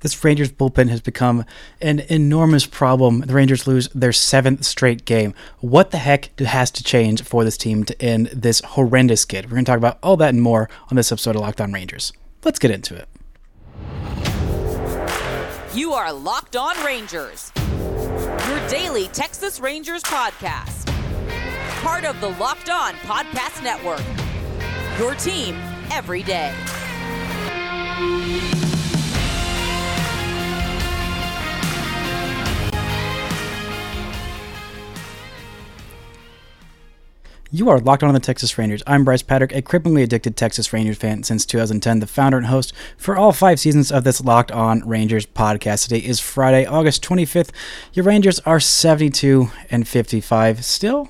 This Rangers bullpen has become an enormous problem. The Rangers lose their seventh straight game. What the heck has to change for this team to end this horrendous skid? We're going to talk about all that and more on this episode of Locked On Rangers. Let's get into it. You are Locked On Rangers, your daily Texas Rangers podcast. Part of the Locked On Podcast Network. Your team every day. You are locked on the Texas Rangers. I'm Brice Paterik, a cripplingly addicted Texas Rangers fan since 2010, the founder and host for all five seasons of this Locked On Rangers podcast. Today is Friday, August 25th. Your Rangers are 72 and 55, still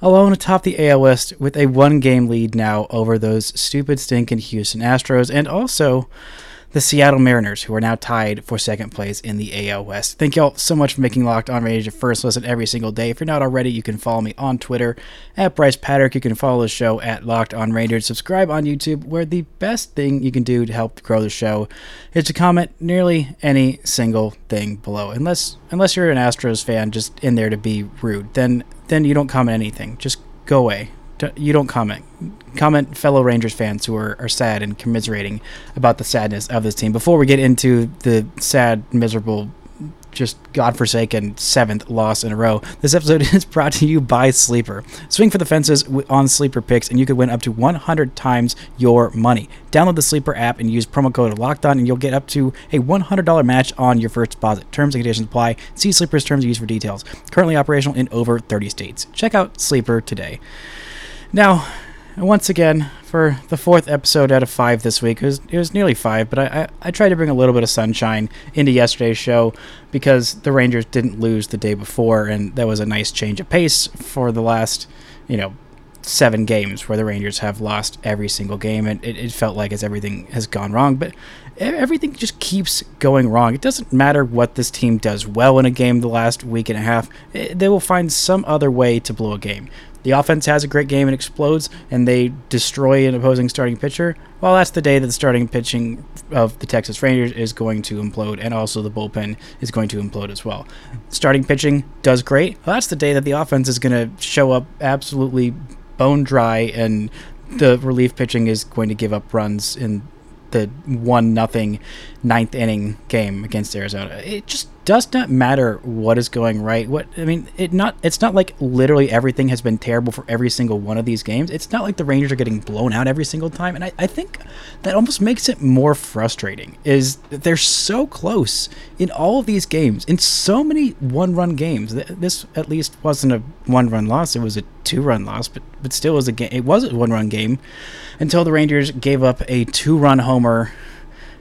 alone atop the AL West with a one game lead now over those stupid, stinking Houston Astros, and also the Seattle Mariners, who are now tied for second place in the AL West. Thank y'all so much for making Locked On Rangers your first listen every single day. If you're not already, you can follow me on Twitter at Brice Paterik. You can follow the show at Locked On Rangers. Subscribe on YouTube, where the best thing you can do to help grow the show is to comment nearly any single thing below. Unless unless you're an Astros fan just in there to be rude, then then you don't comment anything. Just go away you don't comment. Comment fellow Rangers fans who are, are sad and commiserating about the sadness of this team. Before we get into the sad, miserable, just godforsaken seventh loss in a row, this episode is brought to you by Sleeper. Swing for the fences on Sleeper picks, and you could win up to 100 times your money. Download the Sleeper app and use promo code LOCKEDON, and you'll get up to a $100 match on your first deposit. Terms and conditions apply. See Sleeper's terms of use for details. Currently operational in over 30 states. Check out Sleeper today. Now, once again, for the fourth episode out of five this week, it was, it was nearly five, but I, I, I tried to bring a little bit of sunshine into yesterday's show because the Rangers didn't lose the day before, and that was a nice change of pace for the last, you know, seven games where the Rangers have lost every single game, and it, it felt like as everything has gone wrong. But everything just keeps going wrong. It doesn't matter what this team does well in a game the last week and a half, eh, they will find some other way to blow a game the offense has a great game and explodes, and they destroy an opposing starting pitcher, well, that's the day that the starting pitching of the Texas Rangers is going to implode, and also the bullpen is going to implode as well. Starting pitching does great. Well, that's the day that the offense is going to show up absolutely bone dry, and the relief pitching is going to give up runs in the one nothing ninth inning game against Arizona. It just does not matter what is going right. What I mean, it not it's not like literally everything has been terrible for every single one of these games. It's not like the Rangers are getting blown out every single time. And I, I think that almost makes it more frustrating is they're so close in all of these games, in so many one run games. This at least wasn't a one run loss, it was a two run loss, but but still was a game it was a one run game until the Rangers gave up a two run homer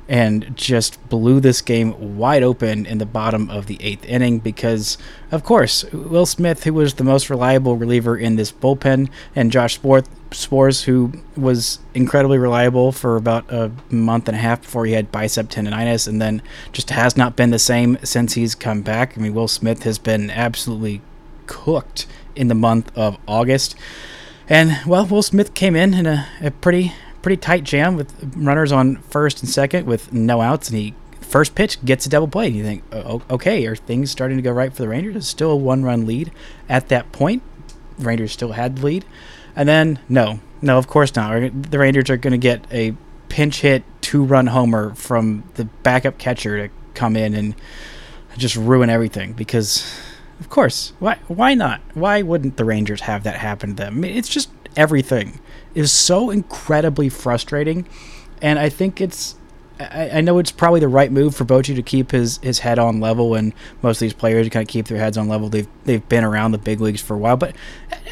and just blew this game wide open in the bottom of the eighth inning because, of course, Will Smith, who was the most reliable reliever in this bullpen, and Josh Sborz, who was incredibly reliable for about a month and a half before he had bicep tendonitis, and then just has not been the same since he's come back. I mean, Will Smith has been absolutely cooked in the month of August. And, well, Will Smith came in in a, a pretty pretty tight jam with runners on first and second with no outs, and he first pitch gets a double play. And you think, okay, are things starting to go right for the Rangers? It's still a one-run lead at that point. Rangers still had the lead, and then no, no, of course not. The Rangers are going to get a pinch hit two-run homer from the backup catcher to come in and just ruin everything because of course why why not why wouldn't the rangers have that happen to them I mean, it's just everything is so incredibly frustrating, and I think it's. I, I know it's probably the right move for Bochy to keep his, his head on level, and most of these players kind of keep their heads on level. They've they've been around the big leagues for a while, but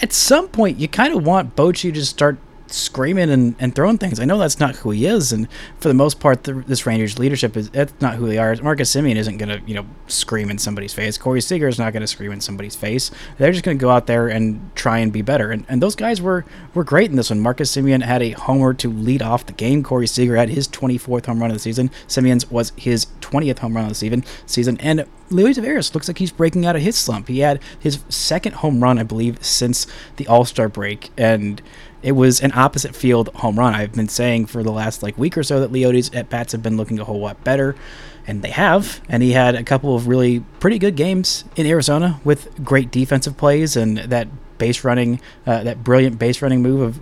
at some point you kind of want Bochy to start screaming and, and throwing things. I know that's not who he is, and for the most part, the, this Rangers leadership is that's not who they are. Marcus Semien isn't going to you know scream in somebody's face. Corey Seager is not going to scream in somebody's face. They're just going to go out there and try and be better. And, and those guys were were great in this one. Marcus Semien had a homer to lead off the game. Corey Seager had his 24th home run of the season. Semien's was his 20th home run of the season. Season and Leody Taveras looks like he's breaking out of his slump. He had his second home run, I believe, since the All Star break, and it was an opposite field home run. I've been saying for the last like week or so that Leody's at bats have been looking a whole lot better. and they have. And he had a couple of really pretty good games in Arizona with great defensive plays and that base running, uh, that brilliant base running move of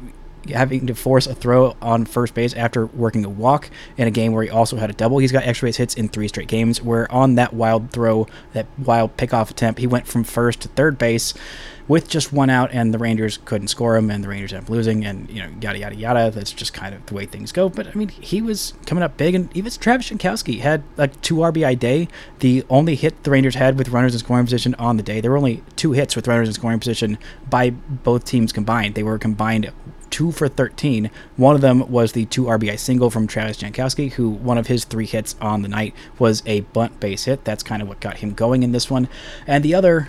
having to force a throw on first base after working a walk in a game where he also had a double. He's got extra base hits in three straight games. Where on that wild throw, that wild pickoff attempt, he went from first to third base with just one out, and the Rangers couldn't score him, and the Rangers ended up losing, and you know yada yada yada. That's just kind of the way things go. But I mean, he was coming up big, and even Travis Jankowski had a two RBI day. The only hit the Rangers had with runners in scoring position on the day. There were only two hits with runners in scoring position by both teams combined. They were combined two for 13. One of them was the two RBI single from Travis Jankowski, who one of his three hits on the night was a bunt base hit. That's kind of what got him going in this one. And the other.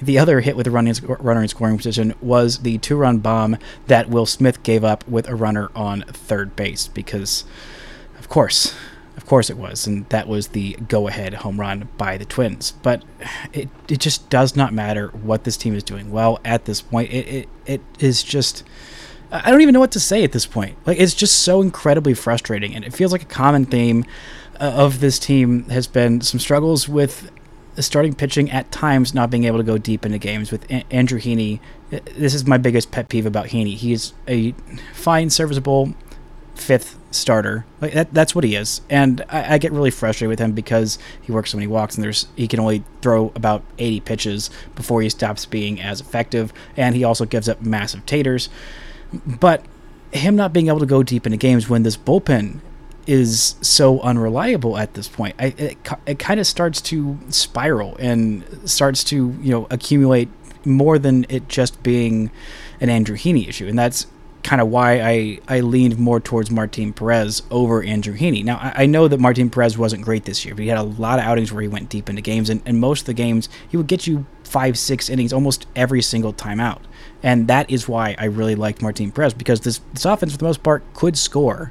The other hit with a running, runner in scoring position was the two run bomb that Will Smith gave up with a runner on third base because, of course, of course it was, and that was the go-ahead home run by the Twins. But it it just does not matter what this team is doing well at this point. It it, it is just I don't even know what to say at this point. Like it's just so incredibly frustrating, and it feels like a common theme uh, of this team has been some struggles with starting pitching at times not being able to go deep into games with a- Andrew Heaney. Uh, this is my biggest pet peeve about Heaney. He's a fine, serviceable fifth starter. Like that, that's what he is, and I, I, get really frustrated with him because he works so many walks, and there's he can only throw about 80 pitches before he stops being as effective, and he also gives up massive taters. But him not being able to go deep into games when this bullpen is so unreliable at this point, I, it, it kind of starts to spiral and starts to you know accumulate more than it just being an Andrew Heaney issue, and that's kind of why I, I leaned more towards Martin Perez over Andrew Heaney. Now, I, I, know that Martin Perez wasn't great this year, but he had a lot of outings where he went deep into games, and, and most of the games, he would get you five, six innings almost every single time out. And that is why I really liked Martin Perez because this, this offense, for the most part, could score.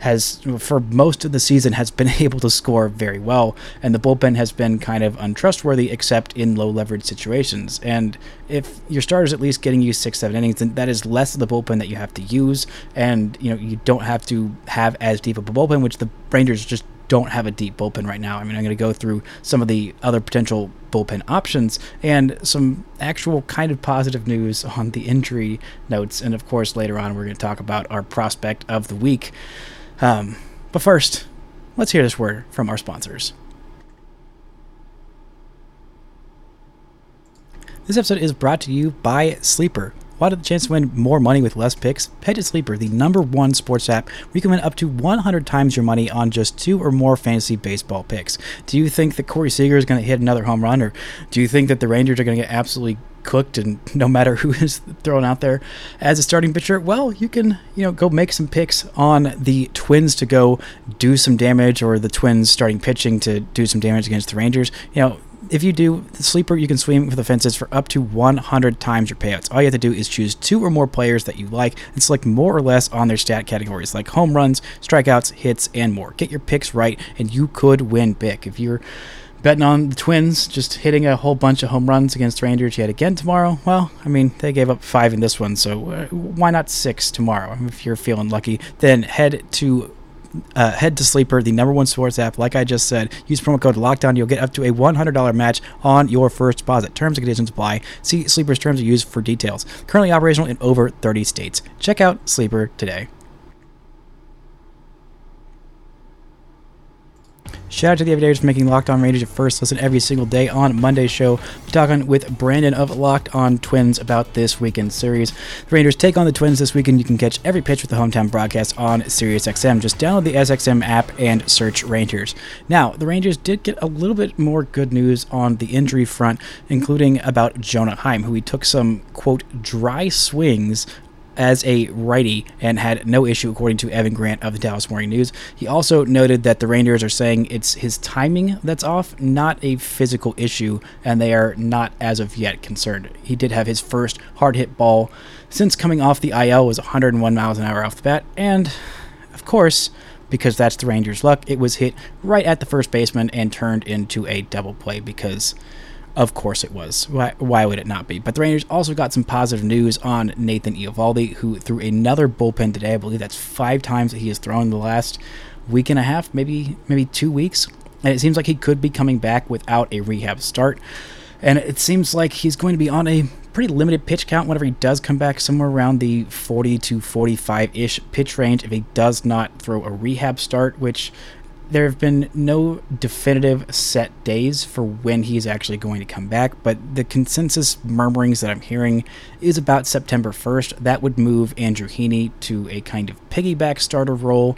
Has for most of the season has been able to score very well, and the bullpen has been kind of untrustworthy except in low leverage situations. And if your starter's at least getting you six, seven innings, then that is less of the bullpen that you have to use, and you know you don't have to have as deep of a bullpen, which the Rangers just don't have a deep bullpen right now. I mean, I'm going to go through some of the other potential bullpen options and some actual kind of positive news on the injury notes. And of course, later on, we're going to talk about our prospect of the week. Um, but first, let's hear this word from our sponsors. This episode is brought to you by Sleeper. Have the chance to win more money with less picks? Head to Sleeper, the number one sports app where you can win up to 100 times your money on just two or more fantasy baseball picks. Do you think that Corey Seager is going to hit another home run, or do you think that the Rangers are going to get absolutely cooked and no matter who is thrown out there as a starting pitcher, well, you can, you know, go make some picks on the Twins to go do some damage or the Twins starting pitching to do some damage against the Rangers. You know, if you do the sleeper, you can swing for the fences for up to 100 times your payouts. All you have to do is choose two or more players that you like and select more or less on their stat categories like home runs, strikeouts, hits, and more. Get your picks right, and you could win big. If you're betting on the Twins just hitting a whole bunch of home runs against Rangers yet again tomorrow, well, I mean, they gave up five in this one, so uh, why not six tomorrow? If you're feeling lucky, then head to uh, head to Sleeper, the number one sports app. Like I just said, use promo code LOCKEDON. You'll get up to a $100 match on your first deposit. Terms and conditions apply. See Sleeper's terms of use for details. Currently operational in over 30 states. Check out Sleeper today. Shout out to the Everydayers for making Locked On Rangers your first listen every single day on Monday's show. We're talking with Brandon of Locked On Twins about this weekend series. The Rangers take on the Twins this weekend. You can catch every pitch with the hometown broadcast on SiriusXM. Just download the SXM app and search Rangers. Now, the Rangers did get a little bit more good news on the injury front, including about Jonah Heim, who he took some, quote, dry swings as a righty and had no issue, according to Evan Grant of the Dallas Morning News. He also noted that the Rangers are saying it's his timing that's off, not a physical issue, and they are not as of yet concerned. He did have his first hard hit ball since coming off the IL was 101 miles an hour off the bat, and of course, because that's the Rangers' luck, it was hit right at the first baseman and turned into a double play because of course it was. Why, why would it not be? But the Rangers also got some positive news on Nathan Eovaldi, who threw another bullpen today. I believe that's five times that he has thrown the last week and a half, maybe maybe two weeks. and it seems like he could be coming back without a rehab start. And it seems like he's going to be on a pretty limited pitch count whenever he does come back, somewhere around the 40 to 45 ish pitch range if he does not throw a rehab start, which there have been no definitive set days for when he's actually going to come back, but the consensus murmurings that I'm hearing is about September 1st. That would move Andrew Heaney to a kind of piggyback starter role.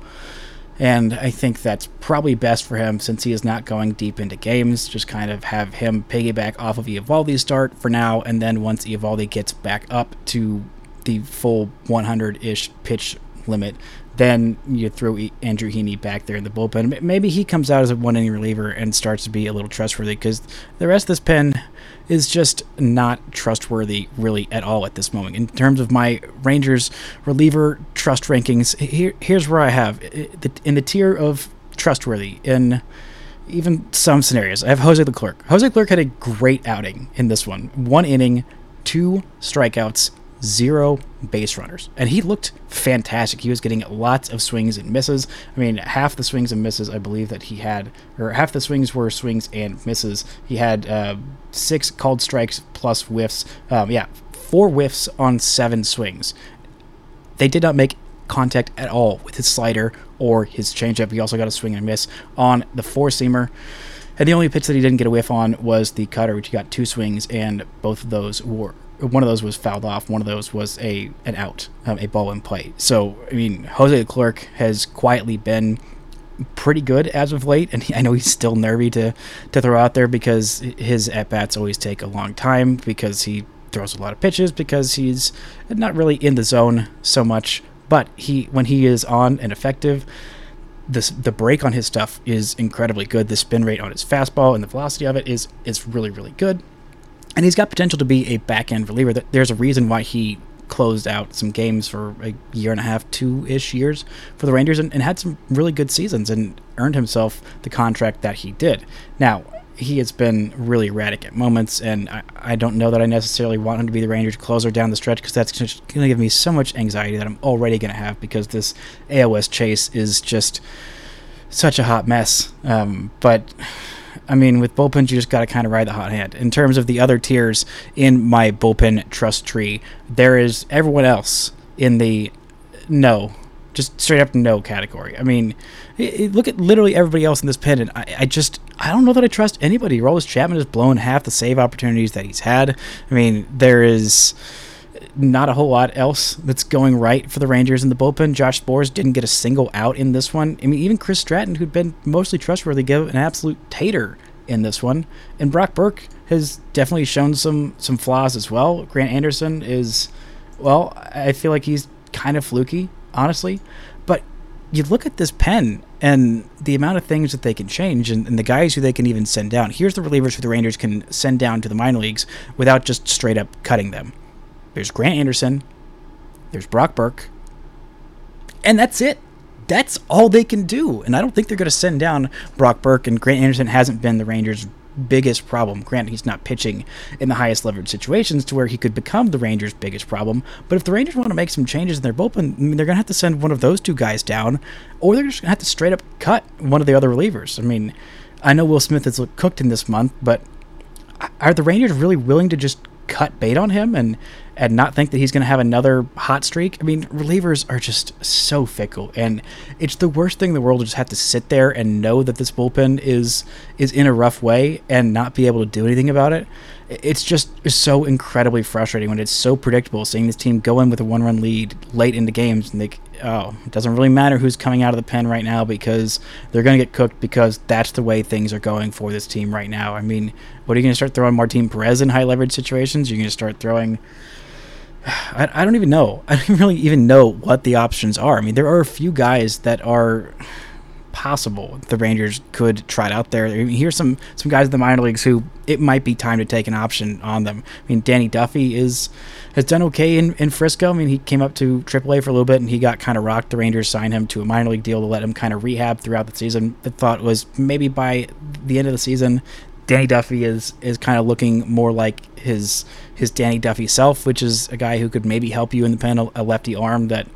And I think that's probably best for him since he is not going deep into games. Just kind of have him piggyback off of Eovaldi's start for now, and then once Eovaldi gets back up to the full 100 ish pitch limit, then you throw Andrew Heaney back there in the bullpen. Maybe he comes out as a one inning reliever and starts to be a little trustworthy because the rest of this pen is just not trustworthy really at all at this moment. In terms of my Rangers reliever trust rankings, here, here's where I have in the tier of trustworthy in even some scenarios. I have Jose Leclerc. Jose Leclerc had a great outing in this one. One inning, two strikeouts, zero base runners. And he looked fantastic. He was getting lots of swings and misses. I mean, half the swings and misses I believe that he had, or half the swings were swings and misses. He had uh, six called strikes plus whiffs. Um, yeah, four whiffs on seven swings. They did not make contact at all with his slider or his changeup. He also got a swing and a miss on the four seamer. And the only pitch that he didn't get a whiff on was the cutter, which he got two swings, and both of those were one of those was fouled off. One of those was a an out, um, a ball in play. So I mean, Jose Leclerc has quietly been pretty good as of late, and he, I know he's still nervy to to throw out there because his at bats always take a long time because he throws a lot of pitches because he's not really in the zone so much. But he when he is on and effective, this the break on his stuff is incredibly good. The spin rate on his fastball and the velocity of it is is really really good and he's got potential to be a back end reliever. There's a reason why he closed out some games for a year and a half, two ish years for the Rangers, and, and, had some really good seasons and earned himself the contract that he did. Now, he has been really erratic at moments, and I, I don't know that I necessarily want him to be the Rangers closer down the stretch because that's going to give me so much anxiety that I'm already going to have because this AL West chase is just such a hot mess. Um, but I mean, with bullpens, you just got to kind of ride the hot hand. In terms of the other tiers in my bullpen trust tree, there is everyone else in the no, just straight up no category. I mean, look at literally everybody else in this pen, and I, I just I don't know that I trust anybody. Aroldis Chapman has blown half the save opportunities that he's had. I mean, there is not a whole lot else that's going right for the Rangers in the bullpen. Josh Sborz didn't get a single out in this one. I mean, even Chris Stratton, who'd been mostly trustworthy, gave an absolute tater in this one. And Brock Burke has definitely shown some some flaws as well. Grant Anderson is, well, I feel like he's kind of fluky, honestly. But you look at this pen and the amount of things that they can change and, and, the guys who they can even send down. Here's the relievers who the Rangers can send down to the minor leagues without just straight up cutting them. There's Grant Anderson. There's Brock Burke. And that's it. That's all they can do. And I don't think they're going to send down Brock Burke. And Grant Anderson hasn't been the Rangers' biggest problem. Grant, he's not pitching in the highest leverage situations to where he could become the Rangers' biggest problem. But if the Rangers want to make some changes in their bullpen, I mean, they're going to have to send one of those two guys down, or they're just going to have to straight up cut one of the other relievers. I mean, I know Will Smith is cooked in this month, but are the Rangers really willing to just cut bait on him and and not think that he's going to have another hot streak. I mean, relievers are just so fickle, and it's the worst thing in the world to just have to sit there and know that this bullpen is is in a rough way and not be able to do anything about it. It's just so incredibly frustrating when it's so predictable seeing this team go in with a one run lead late into games and they oh it doesn't really matter who's coming out of the pen right now because they're going to get cooked because that's the way things are going for this team right now. I mean, what are you going to start throwing Martin Perez in high leverage situations? You're going to start throwing I, I don't even know. I don't really even know what the options are. I mean, there are a few guys that are possible the Rangers could try it out there. I mean, here's some some guys in the minor leagues who it might be time to take an option on them. I mean, Danny Duffy is has done okay in, in Frisco. I mean, he came up to AAA for a little bit and he got kind of rocked. The Rangers signed him to a minor league deal to let him kind of rehab throughout the season. The thought was maybe by the end of the season Danny Duffy is is kind of looking more like his his Danny Duffy self, which is a guy who could maybe help you in the pen, a, lefty arm that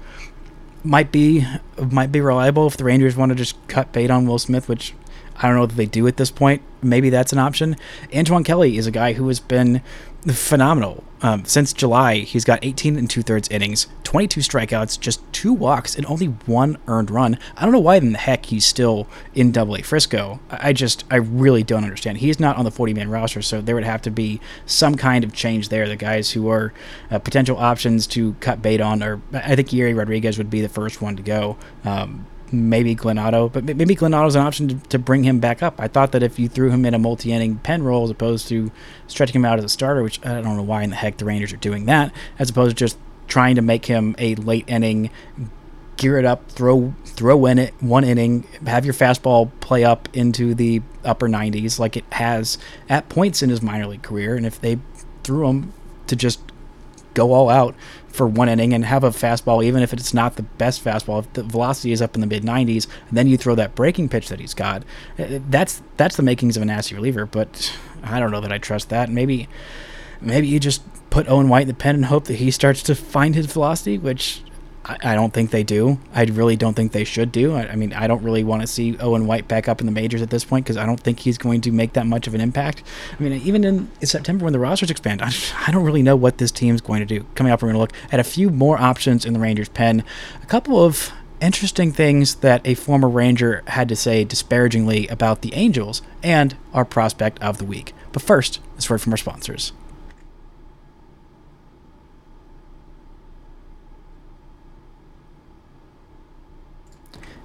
might be might be reliable if the Rangers want to just cut bait on Will Smith, which I don't know what they do at this point. Maybe that's an option. Antoine Kelly is a guy who has been phenomenal. Um, since July, he's got 18 and two thirds innings, 22 strikeouts, just two walks, and only one earned run. I don't know why in the heck he's still in Double A Frisco. I just, I really don't understand. He's not on the 40 man roster, so there would have to be some kind of change there. The guys who are uh, potential options to cut bait on, or I think Yerry Rodriguez would be the first one to go. Um, maybe Glenn Otto, but maybe Glenn Otto's an option to, to, bring him back up. I thought that if you threw him in a multi-inning pen role as opposed to stretching him out as a starter, which I don't know why in the heck the Rangers are doing that, as opposed to just trying to make him a late inning, gear it up, throw throw in it one inning, have your fastball play up into the upper 90s like it has at points in his minor league career, and if they threw him to just go all out for one inning and have a fastball, even if it's not the best fastball, if the velocity is up in the mid 90s, then you throw that breaking pitch that he's got, eh, that's that's the makings of a nasty reliever. But I don't know that I trust that. Maybe maybe you just put Owen White in the pen and hope that he starts to find his velocity, which I, I don't think they do. I really don't think they should do. I, I mean, I don't really want to see Owen White back up in the majors at this point because I don't think he's going to make that much of an impact. I mean, even in September when the rosters expand, I, I don't really know what this team's going to do. Coming up, we're going to look at a few more options in the Rangers' pen. A couple of interesting things that a former Ranger had to say disparagingly about the Angels and our prospect of the week. But first, let's word from our sponsors.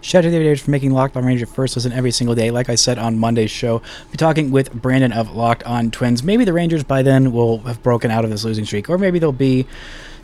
Shout out to the David for making Locked On Ranger first listen every single day. Like I said on Monday's show, I'll be talking with Brandon of Locked On Twins. Maybe the Rangers by then will have broken out of this losing streak, or maybe they'll be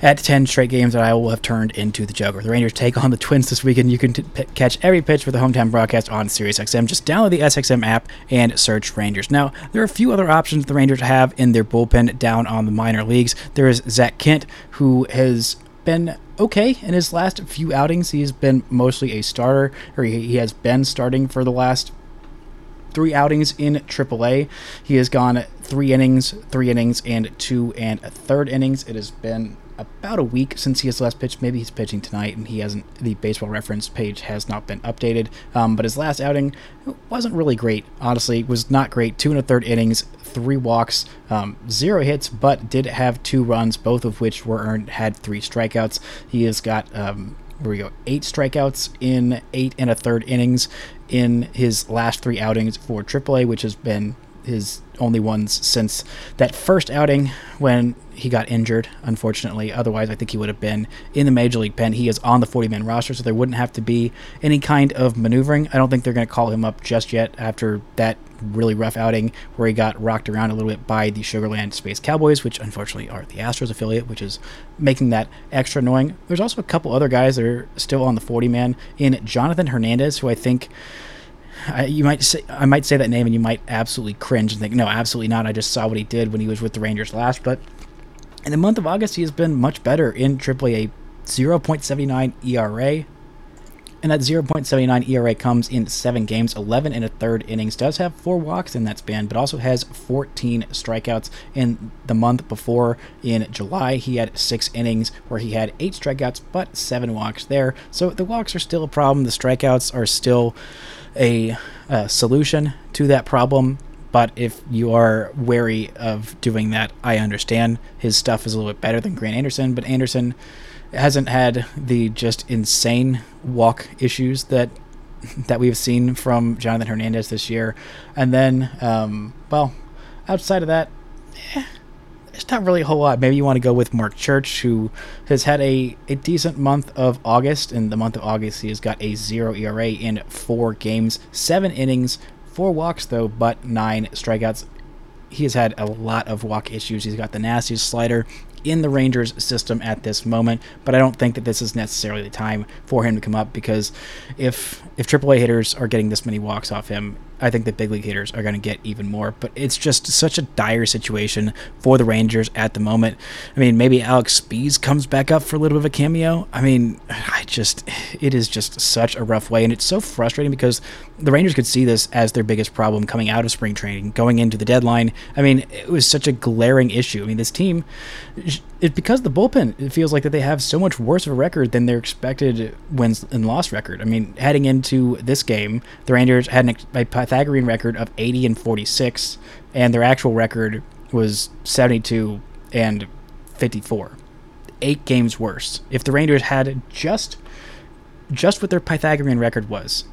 at 10 straight games that I will have turned into the Joker. The Rangers take on the Twins this weekend. You can t- p- catch every pitch for the hometown broadcast on SiriusXM. Just download the SXM app and search Rangers. Now, there are a few other options the Rangers have in their bullpen down on the minor leagues. There is Zak Kent, who has been okay in his last few outings. He's been mostly a starter, or he, has been starting for the last three outings in AAA. He has gone three innings, three innings, and two and a third innings. It has been about a week since he has last pitched. Maybe he's pitching tonight, and he hasn't. The baseball reference page has not been updated. Um, but his last outing wasn't really great. Honestly, was not great. Two and a third innings, three walks, um, zero hits, but did have two runs, both of which were earned. Had three strikeouts. He has got. Um, where we go, eight strikeouts in eight and a third innings in his last three outings for AAA, which has been his only ones since that first outing when he got injured, unfortunately. Otherwise, I think he would have been in the major league pen. He is on the 40 man roster, so there wouldn't have to be any kind of maneuvering. I don't think they're going to call him up just yet after that really rough outing where he got rocked around a little bit by the Sugar Land Space Cowboys, which unfortunately are the Astros affiliate, which is making that extra annoying. There's also a couple other guys that are still on the 40 man in Jonathan Hernandez, who I think I, you might say I might say that name and you might absolutely cringe and think, no, absolutely not. I just saw what he did when he was with the Rangers last. But in the month of August, he has been much better in AAA. 0.79 ERA, and that 0.79 ERA comes in seven games, 11 and a third innings. Does have four walks in that span, but also has 14 strikeouts. In the month before, in July, he had six innings where he had eight strikeouts, but seven walks there. So the walks are still a problem. The strikeouts are still a, a solution to that problem. But if you are wary of doing that, I understand. His stuff is a little bit better than Grant Anderson, but Anderson hasn't had the just insane walk issues that that we've seen from Jonathan Hernandez this year. And then, um, well, outside of that, eh, it's not really a whole lot. Maybe you want to go with Marc Church, who has had a, a decent month of August. In the month of August, he has got a zero ERA in four games, seven innings, four walks, though, but nine strikeouts. He has had a lot of walk issues. He's got the nastiest slider in the Rangers system at this moment, but I don't think that this is necessarily the time for him to come up because if if AAA hitters are getting this many walks off him, I think the big league hitters are going to get even more. But it's just such a dire situation for the Rangers at the moment. I mean, maybe Alex Speas comes back up for a little bit of a cameo. I mean, I just, it is just such a rough way. And it's so frustrating because the Rangers could see this as their biggest problem coming out of spring training, going into the deadline. I mean, it was such a glaring issue. I mean, this team, it, because the bullpen, it feels like that they have so much worse of a record than their expected wins and loss record. I mean, heading into this game, the Rangers had an, Pythagorean record of 80 and 46, and their actual record was 72 and 54. Eight games worse. If the Rangers had just just what their Pythagorean record was,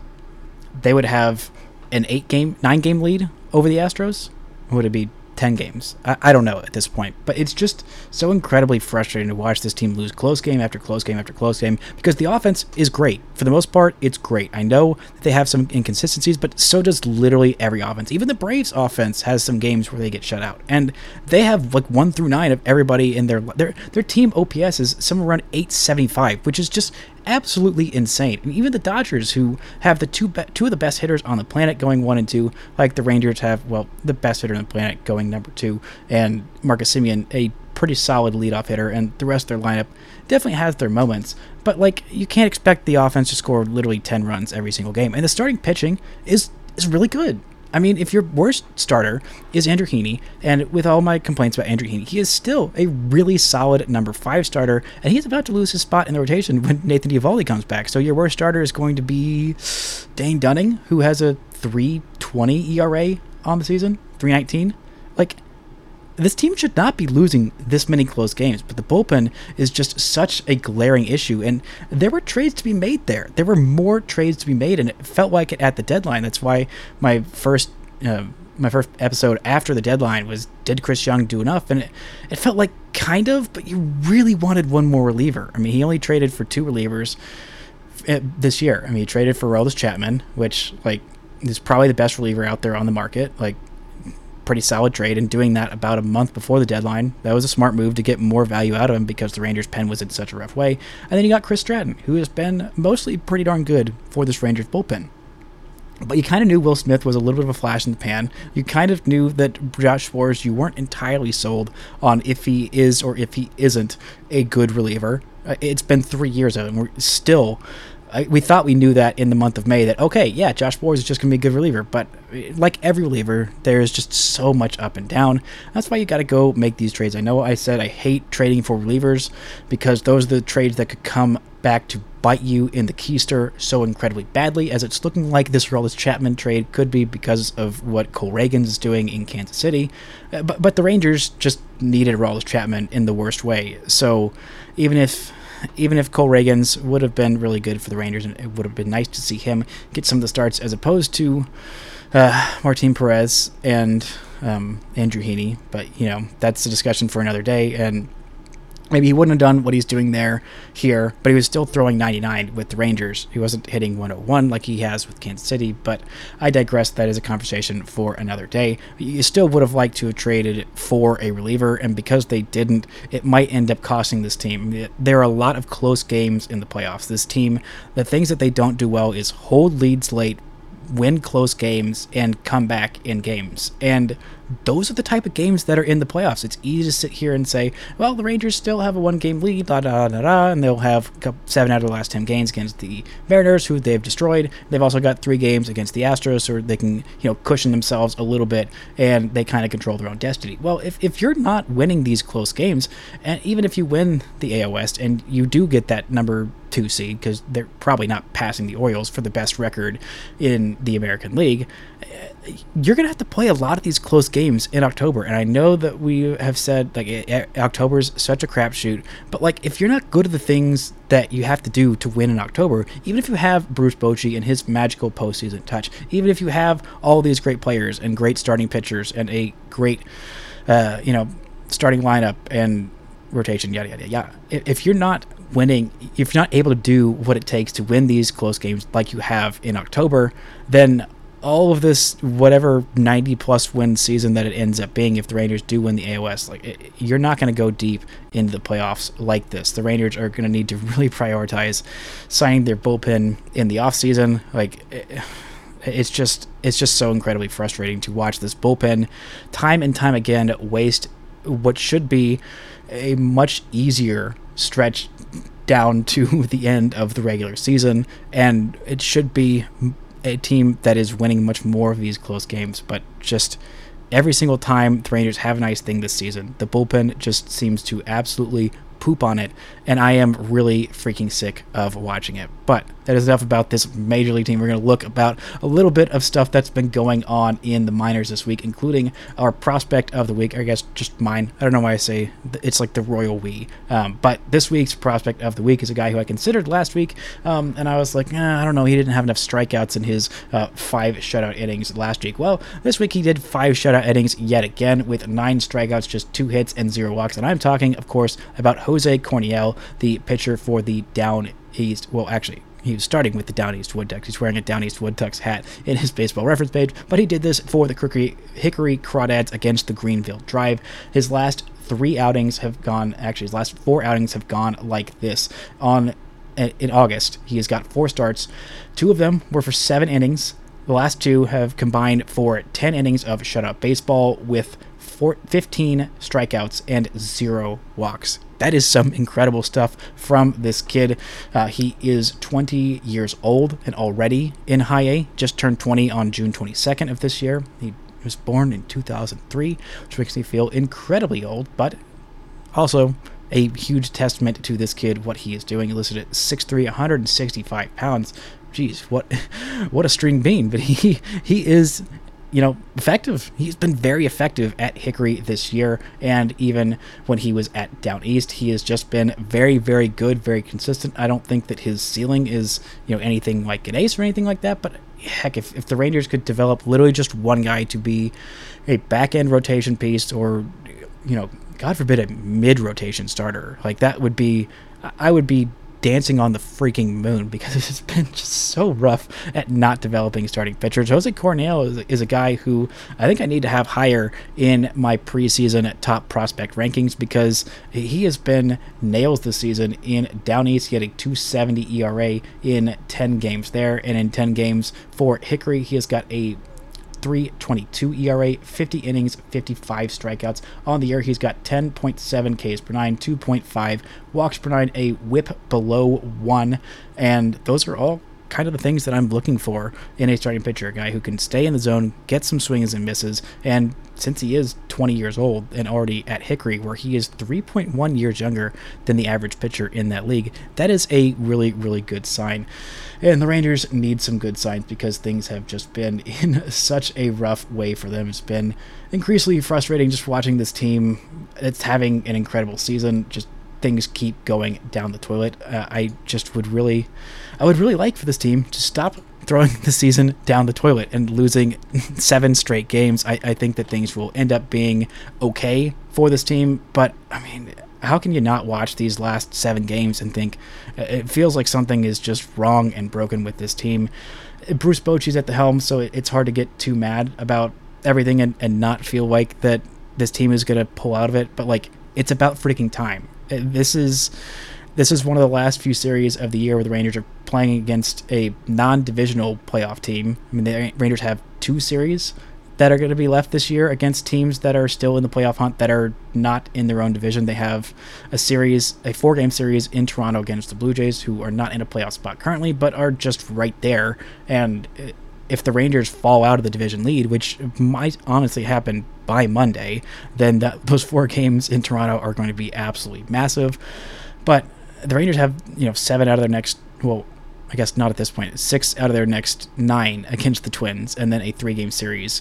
they would have an eight game, nine game lead over the Astros. Would it be 10 games. I, I, don't know at this point, but it's just so incredibly frustrating to watch this team lose close game after close game after close game because the offense is great. For the most part, it's great. I know that they have some inconsistencies, but so does literally every offense. Even the Braves offense has some games where they get shut out. And they have like 1 through 9 of everybody in their their their team OPS is somewhere around 875, which is just absolutely insane. And even the Dodgers, who have the two be- two of the best hitters on the planet going one and two, like the Rangers have, well, the best hitter on the planet going number two, and Marcus Semien, a pretty solid leadoff hitter, and the rest of their lineup definitely has their moments. But like, you can't expect the offense to score literally ten runs every single game, and the starting pitching is is really good. I mean, if your worst starter is Andrew Heaney, and with all my complaints about Andrew Heaney, he is still a really solid number five starter, and he's about to lose his spot in the rotation when Nathan Eovaldi comes back. So your worst starter is going to be Dane Dunning, who has a 3.20 ERA on the season, 3.19. Like, this team should not be losing this many close games, but the bullpen is just such a glaring issue. And there were trades to be made there. There were more trades to be made, and it felt like it at the deadline. That's why my first. Uh, my first episode after the deadline was did Chris Young do enough? And it, it felt like kind of, but you really wanted one more reliever. I mean, he only traded for two relievers uh, this year. I mean, he traded for Aroldis Chapman, which like is probably the best reliever out there on the market. Like pretty solid trade and doing that about a month before the deadline. That was a smart move to get more value out of him because the Rangers' pen was in such a rough way. And then you got Chris Stratton, who has been mostly pretty darn good for this Rangers bullpen. But you kind of knew Will Smith was a little bit of a flash in the pan. You kind of knew that Josh Sborz, you weren't entirely sold on if he is or if he isn't a good reliever. Uh, it's been three years of it, and we're still I, we thought we knew that in the month of May that okay, yeah, Josh Sborz is just gonna be a good reliever, but like every reliever, there's just so much up and down. That's why you got to go make these trades. I know I said I hate trading for relievers because those are the trades that could come back to bite you in the keister so incredibly badly, as it's looking like this Aroldis Chapman trade could be because of what Cole Ragans is doing in Kansas City. Uh, but but the Rangers just needed Aroldis Chapman in the worst way. So even if even if Cole Ragans would have been really good for the Rangers, and it would have been nice to see him get some of the starts as opposed to uh, Martin Perez and um, Andrew Heaney. But you know that's a discussion for another day, and maybe he wouldn't have done what he's doing there here, but he was still throwing 99 with the Rangers. He wasn't hitting 101 like he has with Kansas City, but I digress. That is a conversation for another day. You still would have liked to have traded for a reliever, and because they didn't, it might end up costing this team. There are a lot of close games in the playoffs. This team, the things that they don't do well is hold leads late, win close games and come back in games. And those are the type of games that are in the playoffs. It's easy to sit here and say, well, the Rangers still have a one game lead, da da da da, and they'll have seven out of the last 10 games against the Mariners, who they've destroyed. They've also got three games against the Astros, so they can, you know, cushion themselves a little bit and they kind of control their own destiny. Well, if, if you're not winning these close games, and even if you win the West and you do get that number two seed, because they're probably not passing the Orioles for the best record in the American League, you're gonna have to play a lot of these close games in October. And I know that we have said like October's such a crapshoot, but like if you're not good at the things that you have to do to win in October, even if you have Bruce Bochy and his magical postseason touch, even if you have all these great players and great starting pitchers and a great, uh, you know, starting lineup and rotation, yada yada yada. If you're not winning, if you're not able to do what it takes to win these close games like you have in October, then all of this whatever 90 plus win season that it ends up being if the Rangers do win the AL West like it, you're not going to go deep into the playoffs like this. The Rangers are going to need to really prioritize signing their bullpen in the offseason. Like it, it's just it's just so incredibly frustrating to watch this bullpen time and time again waste what should be a much easier stretch down to the end of the regular season and it should be a team that is winning much more of these close games, but just every single time the Rangers have a nice thing this season, the bullpen just seems to absolutely poop on it, and I am really freaking sick of watching it. But that is enough about this major league team. We're going to look about a little bit of stuff that's been going on in the minors this week, including our prospect of the week. I guess just mine. I don't know why I say it's like the royal we. Um, but this week's prospect of the week is a guy who I considered last week, um, and I was like, eh, I don't know, he didn't have enough strikeouts in his uh, five shutout innings last week. Well, this week he did five shutout innings yet again with nine strikeouts, just two hits and zero walks. And I'm talking, of course, about Corniel, the pitcher for the Down East. Well, actually, he was starting with the Down East Wood Ducks. He's wearing a Down East Wood Ducks hat in his baseball reference page, but he did this for the Hickory, Hickory Crawdads against the Greenville Drive. His last three outings have gone, actually, his last four outings have gone like this. On in August, he has got four starts. Two of them were for seven innings. The last two have combined for 10 innings of shutout baseball with four, 15 strikeouts and zero walks. That is some incredible stuff from this kid. Uh, he is 20 years old and already in high A, just turned 20 on June 22nd of this year. He was born in 2003, which makes me feel incredibly old, but also a huge testament to this kid, what he is doing. He listed at 6'3, 165 pounds. Jeez, what what a string bean! But he he is you know, effective. He's been very effective at Hickory this year, and even when he was at Down East, he has just been very, very good, very consistent. I don't think that his ceiling is, you know, anything like an ace or anything like that, but heck, if, if the Rangers could develop literally just one guy to be a back end rotation piece or, you know, God forbid a mid rotation starter, like that would be, I would be dancing on the freaking moon because it's been just so rough at not developing starting pitchers. Jose Corniel is, is, a guy who I think I need to have higher in my preseason top prospect rankings because he has been nails this season in Down East, getting 270 ERA in 10 games there, and in 10 games for Hickory, he has got a 322 ERA, 50 innings, 55 strikeouts. On the year, he's got 10.7 Ks per nine, 2.5 walks per nine, a whip below one, and those are all kind of the things that I'm looking for in a starting pitcher, a guy who can stay in the zone, get some swings and misses, and since he is 20 years old and already at Hickory, where he is 3.1 years younger than the average pitcher in that league, that is a really, really good sign. And the Rangers need some good signs because things have just been in such a rough way for them. It's been increasingly frustrating just watching this team. It's having an incredible season. Just things keep going down the toilet. Uh, I just would really, I would really like for this team to stop throwing the season down the toilet and losing seven straight games. I, I think that things will end up being okay for this team. But I mean, how can you not watch these last seven games and think uh, it feels like something is just wrong and broken with this team? Bruce Bochy's at the helm, so it's hard to get too mad about everything and, and not feel like that this team is going to pull out of it. But like, it's about freaking time. Uh, this is this is one of the last few series of the year where the Rangers are playing against a non-divisional playoff team. I mean, the Rangers have two series that are going to be left this year against teams that are still in the playoff hunt that are not in their own division. They have a series, a four game series in Toronto against the Blue Jays, who are not in a playoff spot currently, but are just right there. And if the Rangers fall out of the division lead, which might honestly happen by Monday, then that, those four games in Toronto are going to be absolutely massive. But the Rangers have, you know, seven out of their next, well, I guess not at this point. Six out of their next nine against the Twins, and then a three-game series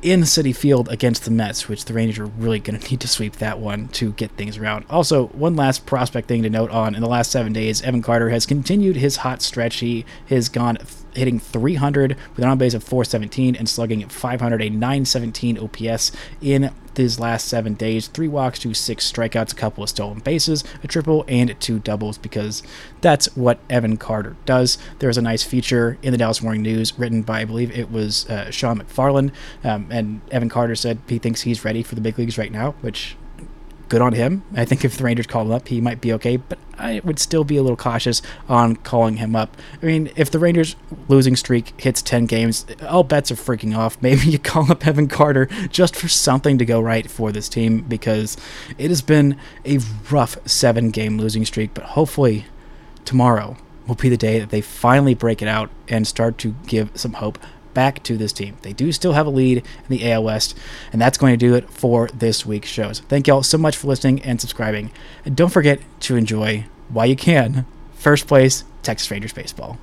in Citi Field against the Mets, which the Rangers are really going to need to sweep that one to get things around. Also, one last prospect thing to note on in the last seven days, Evan Carter has continued his hot stretch. He has gone hitting 300 with an on base of 417 and slugging 500, a 917 OPS in his last seven days. Three walks to six strikeouts, a couple of stolen bases, a triple, and two doubles because that's what Evan Carter does. There's a nice feature in the Dallas Morning News written by, I believe it was uh, Shawn McFarland, um, and Evan Carter said he thinks he's ready for the big leagues right now, which good on him. I think if the Rangers call him up, he might be okay, but I would still be a little cautious on calling him up. I mean, if the Rangers losing streak hits 10 games, all bets are freaking off. Maybe you call up Evan Carter just for something to go right for this team because it has been a rough seven game losing streak, but hopefully tomorrow will be the day that they finally break it out and start to give some hope back to this team. They do still have a lead in the AL West, and that's going to do it for this week's shows. Thank y'all so much for listening and subscribing. And don't forget to enjoy, while you can, first place Texas Rangers baseball.